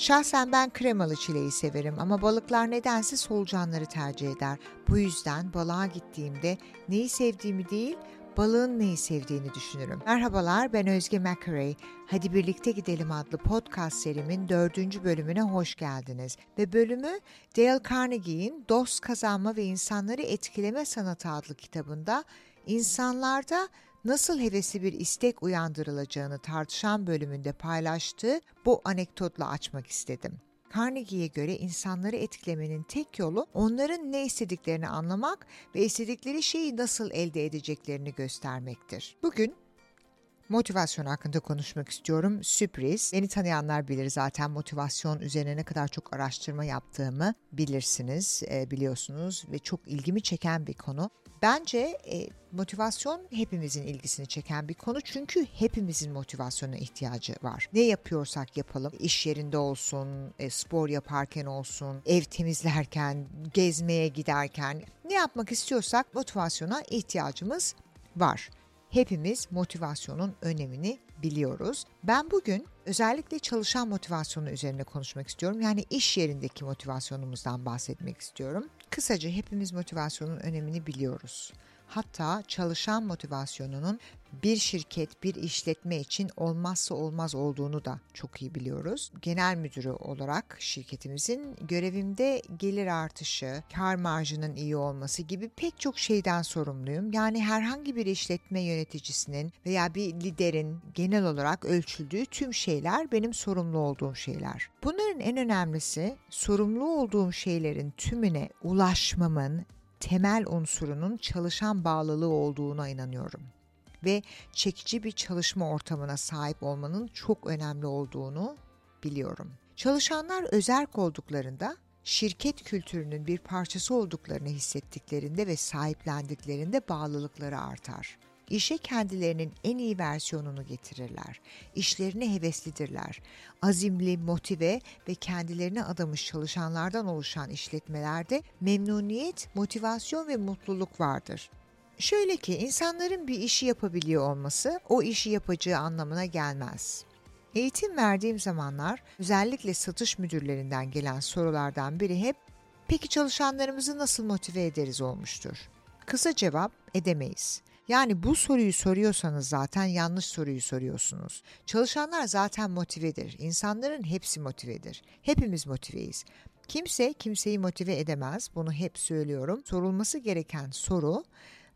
Şahsen ben kremalı çileği severim ama balıklar nedense solucanları tercih eder. Bu yüzden balığa gittiğimde neyi sevdiğimi değil, balığın neyi sevdiğini düşünürüm. Merhabalar ben Özge McRae. Hadi Birlikte Gidelim adlı podcast serimin dördüncü bölümüne hoş geldiniz. Ve bölümü Dale Carnegie'in Dost Kazanma ve İnsanları Etkileme Sanatı adlı kitabında insanlarda nasıl hevesli bir istek uyandırılacağını tartışan bölümünde paylaştığı bu anekdotla açmak istedim. Carnegie'ye göre insanları etkilemenin tek yolu onların ne istediklerini anlamak ve istedikleri şeyi nasıl elde edeceklerini göstermektir. Bugün motivasyon hakkında konuşmak istiyorum. Sürpriz. Beni tanıyanlar bilir zaten motivasyon üzerine ne kadar çok araştırma yaptığımı bilirsiniz, e, biliyorsunuz ve çok ilgimi çeken bir konu. Bence e, motivasyon hepimizin ilgisini çeken bir konu çünkü hepimizin motivasyona ihtiyacı var. Ne yapıyorsak yapalım, iş yerinde olsun, e, spor yaparken olsun, ev temizlerken, gezmeye giderken ne yapmak istiyorsak motivasyona ihtiyacımız var. Hepimiz motivasyonun önemini biliyoruz. Ben bugün özellikle çalışan motivasyonu üzerine konuşmak istiyorum. Yani iş yerindeki motivasyonumuzdan bahsetmek istiyorum. Kısaca hepimiz motivasyonun önemini biliyoruz. Hatta çalışan motivasyonunun bir şirket, bir işletme için olmazsa olmaz olduğunu da çok iyi biliyoruz. Genel müdürü olarak şirketimizin görevimde gelir artışı, kar marjının iyi olması gibi pek çok şeyden sorumluyum. Yani herhangi bir işletme yöneticisinin veya bir liderin genel olarak ölçüldüğü tüm şeyler benim sorumlu olduğum şeyler. Bunların en önemlisi sorumlu olduğum şeylerin tümüne ulaşmamın temel unsurunun çalışan bağlılığı olduğuna inanıyorum ve çekici bir çalışma ortamına sahip olmanın çok önemli olduğunu biliyorum. Çalışanlar özerk olduklarında şirket kültürünün bir parçası olduklarını hissettiklerinde ve sahiplendiklerinde bağlılıkları artar. İşe kendilerinin en iyi versiyonunu getirirler. İşlerine heveslidirler. Azimli, motive ve kendilerine adamış çalışanlardan oluşan işletmelerde memnuniyet, motivasyon ve mutluluk vardır. Şöyle ki insanların bir işi yapabiliyor olması o işi yapacağı anlamına gelmez. Eğitim verdiğim zamanlar özellikle satış müdürlerinden gelen sorulardan biri hep peki çalışanlarımızı nasıl motive ederiz olmuştur. Kısa cevap edemeyiz. Yani bu soruyu soruyorsanız zaten yanlış soruyu soruyorsunuz. Çalışanlar zaten motivedir. İnsanların hepsi motivedir. Hepimiz motiveyiz. Kimse kimseyi motive edemez. Bunu hep söylüyorum. Sorulması gereken soru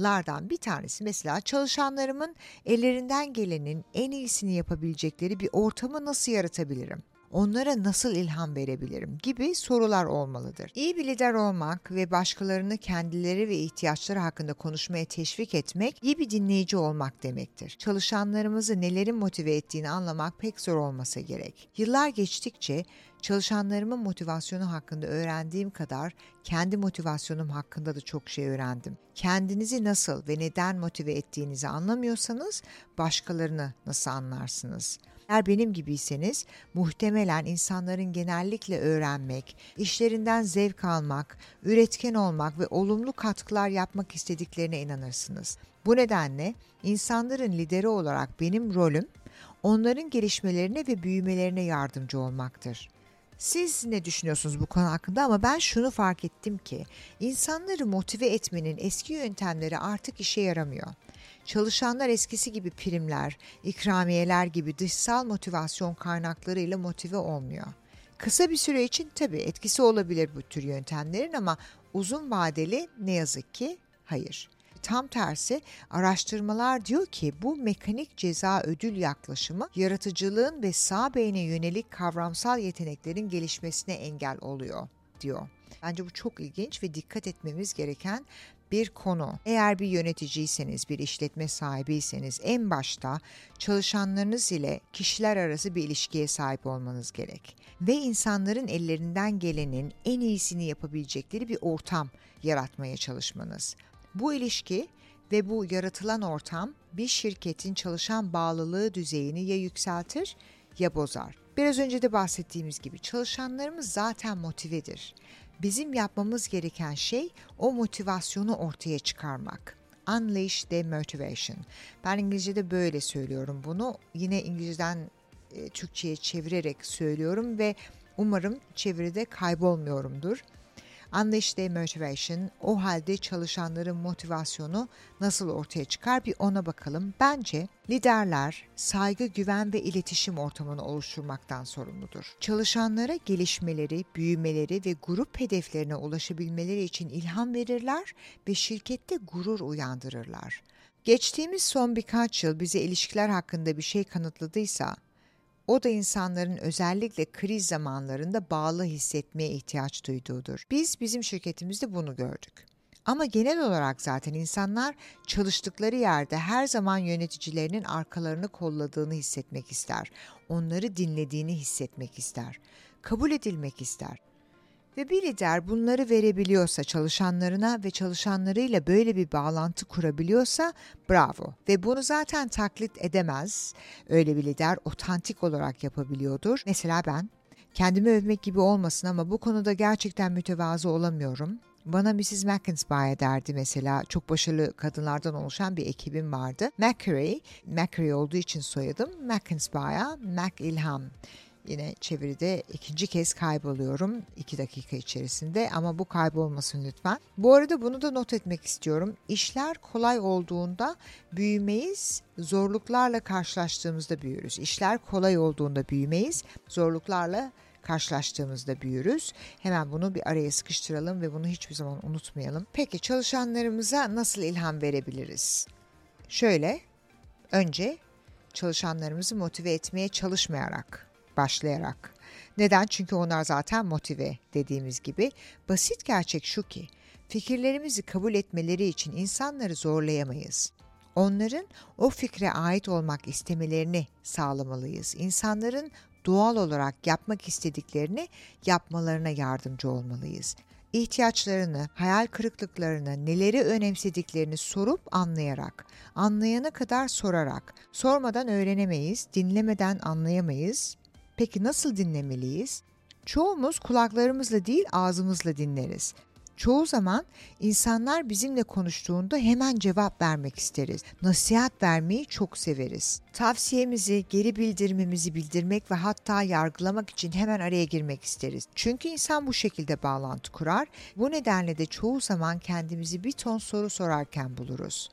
lardan bir tanesi mesela çalışanlarımın ellerinden gelenin en iyisini yapabilecekleri bir ortamı nasıl yaratabilirim? Onlara nasıl ilham verebilirim gibi sorular olmalıdır. İyi bir lider olmak ve başkalarını kendileri ve ihtiyaçları hakkında konuşmaya teşvik etmek iyi bir dinleyici olmak demektir. Çalışanlarımızı nelerin motive ettiğini anlamak pek zor olmasa gerek. Yıllar geçtikçe çalışanlarımın motivasyonu hakkında öğrendiğim kadar kendi motivasyonum hakkında da çok şey öğrendim. Kendinizi nasıl ve neden motive ettiğinizi anlamıyorsanız başkalarını nasıl anlarsınız? Eğer benim gibiyseniz muhtemelen insanların genellikle öğrenmek, işlerinden zevk almak, üretken olmak ve olumlu katkılar yapmak istediklerine inanırsınız. Bu nedenle insanların lideri olarak benim rolüm onların gelişmelerine ve büyümelerine yardımcı olmaktır. Siz ne düşünüyorsunuz bu konu hakkında ama ben şunu fark ettim ki insanları motive etmenin eski yöntemleri artık işe yaramıyor. Çalışanlar eskisi gibi primler, ikramiyeler gibi dışsal motivasyon kaynaklarıyla motive olmuyor. Kısa bir süre için tabii etkisi olabilir bu tür yöntemlerin ama uzun vadeli ne yazık ki hayır. Tam tersi araştırmalar diyor ki bu mekanik ceza ödül yaklaşımı yaratıcılığın ve sağ beyne yönelik kavramsal yeteneklerin gelişmesine engel oluyor diyor. Bence bu çok ilginç ve dikkat etmemiz gereken bir konu. Eğer bir yöneticiyseniz, bir işletme sahibiyseniz en başta çalışanlarınız ile kişiler arası bir ilişkiye sahip olmanız gerek. Ve insanların ellerinden gelenin en iyisini yapabilecekleri bir ortam yaratmaya çalışmanız. Bu ilişki ve bu yaratılan ortam bir şirketin çalışan bağlılığı düzeyini ya yükseltir ya bozar. Biraz önce de bahsettiğimiz gibi çalışanlarımız zaten motivedir. Bizim yapmamız gereken şey o motivasyonu ortaya çıkarmak. Unleash the motivation. Ben İngilizce'de böyle söylüyorum bunu. Yine İngilizceden e, Türkçe'ye çevirerek söylüyorum ve Umarım çeviride kaybolmuyorumdur. Unleash their motivation, o halde çalışanların motivasyonu nasıl ortaya çıkar bir ona bakalım. Bence liderler saygı, güven ve iletişim ortamını oluşturmaktan sorumludur. Çalışanlara gelişmeleri, büyümeleri ve grup hedeflerine ulaşabilmeleri için ilham verirler ve şirkette gurur uyandırırlar. Geçtiğimiz son birkaç yıl bize ilişkiler hakkında bir şey kanıtladıysa, o da insanların özellikle kriz zamanlarında bağlı hissetmeye ihtiyaç duyduğudur. Biz bizim şirketimizde bunu gördük. Ama genel olarak zaten insanlar çalıştıkları yerde her zaman yöneticilerinin arkalarını kolladığını hissetmek ister. Onları dinlediğini hissetmek ister. Kabul edilmek ister. Ve bir lider bunları verebiliyorsa çalışanlarına ve çalışanlarıyla böyle bir bağlantı kurabiliyorsa bravo. Ve bunu zaten taklit edemez. Öyle bir lider otantik olarak yapabiliyordur. Mesela ben kendimi övmek gibi olmasın ama bu konuda gerçekten mütevazı olamıyorum. Bana Mrs. McInspire derdi mesela. Çok başarılı kadınlardan oluşan bir ekibim vardı. McCary, McCary olduğu için soyadım. McInspire, Mac İlham. Yine çeviride ikinci kez kayboluyorum iki dakika içerisinde ama bu kaybolmasın lütfen. Bu arada bunu da not etmek istiyorum. İşler kolay olduğunda büyümeyiz, zorluklarla karşılaştığımızda büyürüz. İşler kolay olduğunda büyümeyiz, zorluklarla karşılaştığımızda büyürüz. Hemen bunu bir araya sıkıştıralım ve bunu hiçbir zaman unutmayalım. Peki çalışanlarımıza nasıl ilham verebiliriz? Şöyle, önce çalışanlarımızı motive etmeye çalışmayarak başlayarak. Neden? Çünkü onlar zaten motive dediğimiz gibi. Basit gerçek şu ki fikirlerimizi kabul etmeleri için insanları zorlayamayız. Onların o fikre ait olmak istemelerini sağlamalıyız. İnsanların doğal olarak yapmak istediklerini yapmalarına yardımcı olmalıyız. İhtiyaçlarını, hayal kırıklıklarını, neleri önemsediklerini sorup anlayarak, anlayana kadar sorarak, sormadan öğrenemeyiz, dinlemeden anlayamayız, Peki nasıl dinlemeliyiz? Çoğumuz kulaklarımızla değil ağzımızla dinleriz. Çoğu zaman insanlar bizimle konuştuğunda hemen cevap vermek isteriz. Nasihat vermeyi çok severiz. Tavsiyemizi, geri bildirimimizi bildirmek ve hatta yargılamak için hemen araya girmek isteriz. Çünkü insan bu şekilde bağlantı kurar. Bu nedenle de çoğu zaman kendimizi bir ton soru sorarken buluruz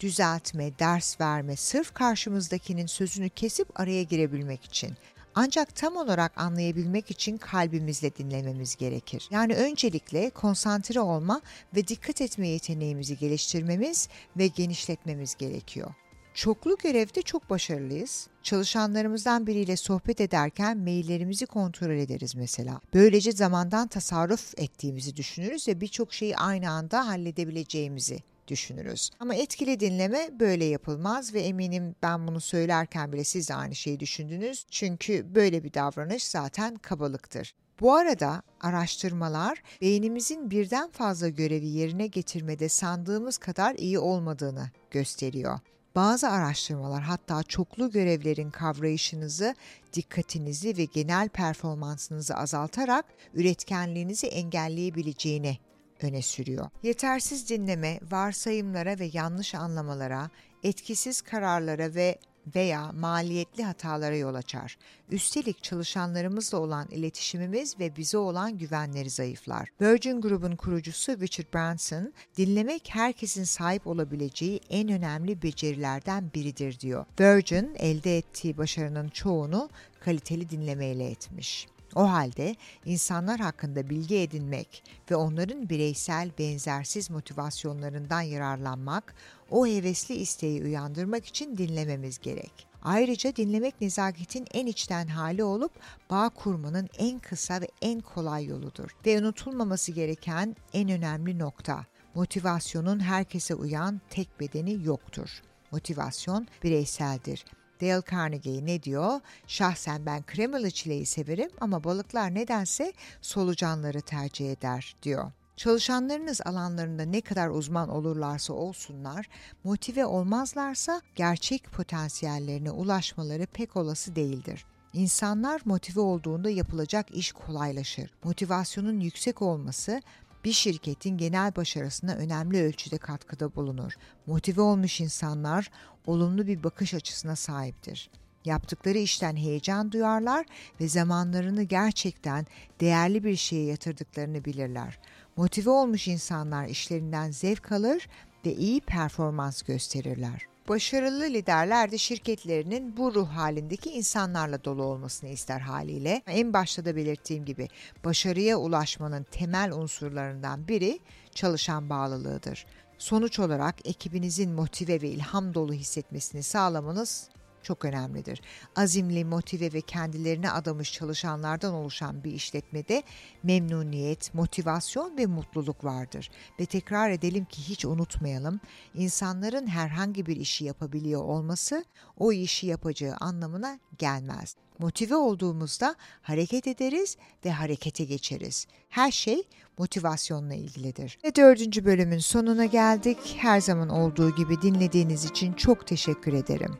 düzeltme, ders verme, sırf karşımızdakinin sözünü kesip araya girebilmek için. Ancak tam olarak anlayabilmek için kalbimizle dinlememiz gerekir. Yani öncelikle konsantre olma ve dikkat etme yeteneğimizi geliştirmemiz ve genişletmemiz gerekiyor. Çoklu görevde çok başarılıyız. Çalışanlarımızdan biriyle sohbet ederken maillerimizi kontrol ederiz mesela. Böylece zamandan tasarruf ettiğimizi düşünürüz ve birçok şeyi aynı anda halledebileceğimizi düşünürüz. Ama etkili dinleme böyle yapılmaz ve eminim ben bunu söylerken bile siz de aynı şeyi düşündünüz. Çünkü böyle bir davranış zaten kabalıktır. Bu arada araştırmalar beynimizin birden fazla görevi yerine getirmede sandığımız kadar iyi olmadığını gösteriyor. Bazı araştırmalar hatta çoklu görevlerin kavrayışınızı, dikkatinizi ve genel performansınızı azaltarak üretkenliğinizi engelleyebileceğini öne sürüyor. Yetersiz dinleme, varsayımlara ve yanlış anlamalara, etkisiz kararlara ve veya maliyetli hatalara yol açar. Üstelik çalışanlarımızla olan iletişimimiz ve bize olan güvenleri zayıflar. Virgin Group'un kurucusu Richard Branson, dinlemek herkesin sahip olabileceği en önemli becerilerden biridir diyor. Virgin elde ettiği başarının çoğunu kaliteli dinlemeyle etmiş. O halde insanlar hakkında bilgi edinmek ve onların bireysel benzersiz motivasyonlarından yararlanmak, o hevesli isteği uyandırmak için dinlememiz gerek. Ayrıca dinlemek nezaketin en içten hali olup bağ kurmanın en kısa ve en kolay yoludur. Ve unutulmaması gereken en önemli nokta, motivasyonun herkese uyan tek bedeni yoktur. Motivasyon bireyseldir Dale Carnegie ne diyor? Şahsen ben kremalı çileği severim ama balıklar nedense solucanları tercih eder diyor. Çalışanlarınız alanlarında ne kadar uzman olurlarsa olsunlar, motive olmazlarsa gerçek potansiyellerine ulaşmaları pek olası değildir. İnsanlar motive olduğunda yapılacak iş kolaylaşır. Motivasyonun yüksek olması bir şirketin genel başarısına önemli ölçüde katkıda bulunur. Motive olmuş insanlar olumlu bir bakış açısına sahiptir. Yaptıkları işten heyecan duyarlar ve zamanlarını gerçekten değerli bir şeye yatırdıklarını bilirler. Motive olmuş insanlar işlerinden zevk alır ve iyi performans gösterirler. Başarılı liderler de şirketlerinin bu ruh halindeki insanlarla dolu olmasını ister haliyle. En başta da belirttiğim gibi başarıya ulaşmanın temel unsurlarından biri çalışan bağlılığıdır. Sonuç olarak ekibinizin motive ve ilham dolu hissetmesini sağlamanız çok önemlidir. Azimli, motive ve kendilerine adamış çalışanlardan oluşan bir işletmede memnuniyet, motivasyon ve mutluluk vardır. Ve tekrar edelim ki hiç unutmayalım, insanların herhangi bir işi yapabiliyor olması o işi yapacağı anlamına gelmez. Motive olduğumuzda hareket ederiz ve harekete geçeriz. Her şey motivasyonla ilgilidir. Ve dördüncü bölümün sonuna geldik. Her zaman olduğu gibi dinlediğiniz için çok teşekkür ederim.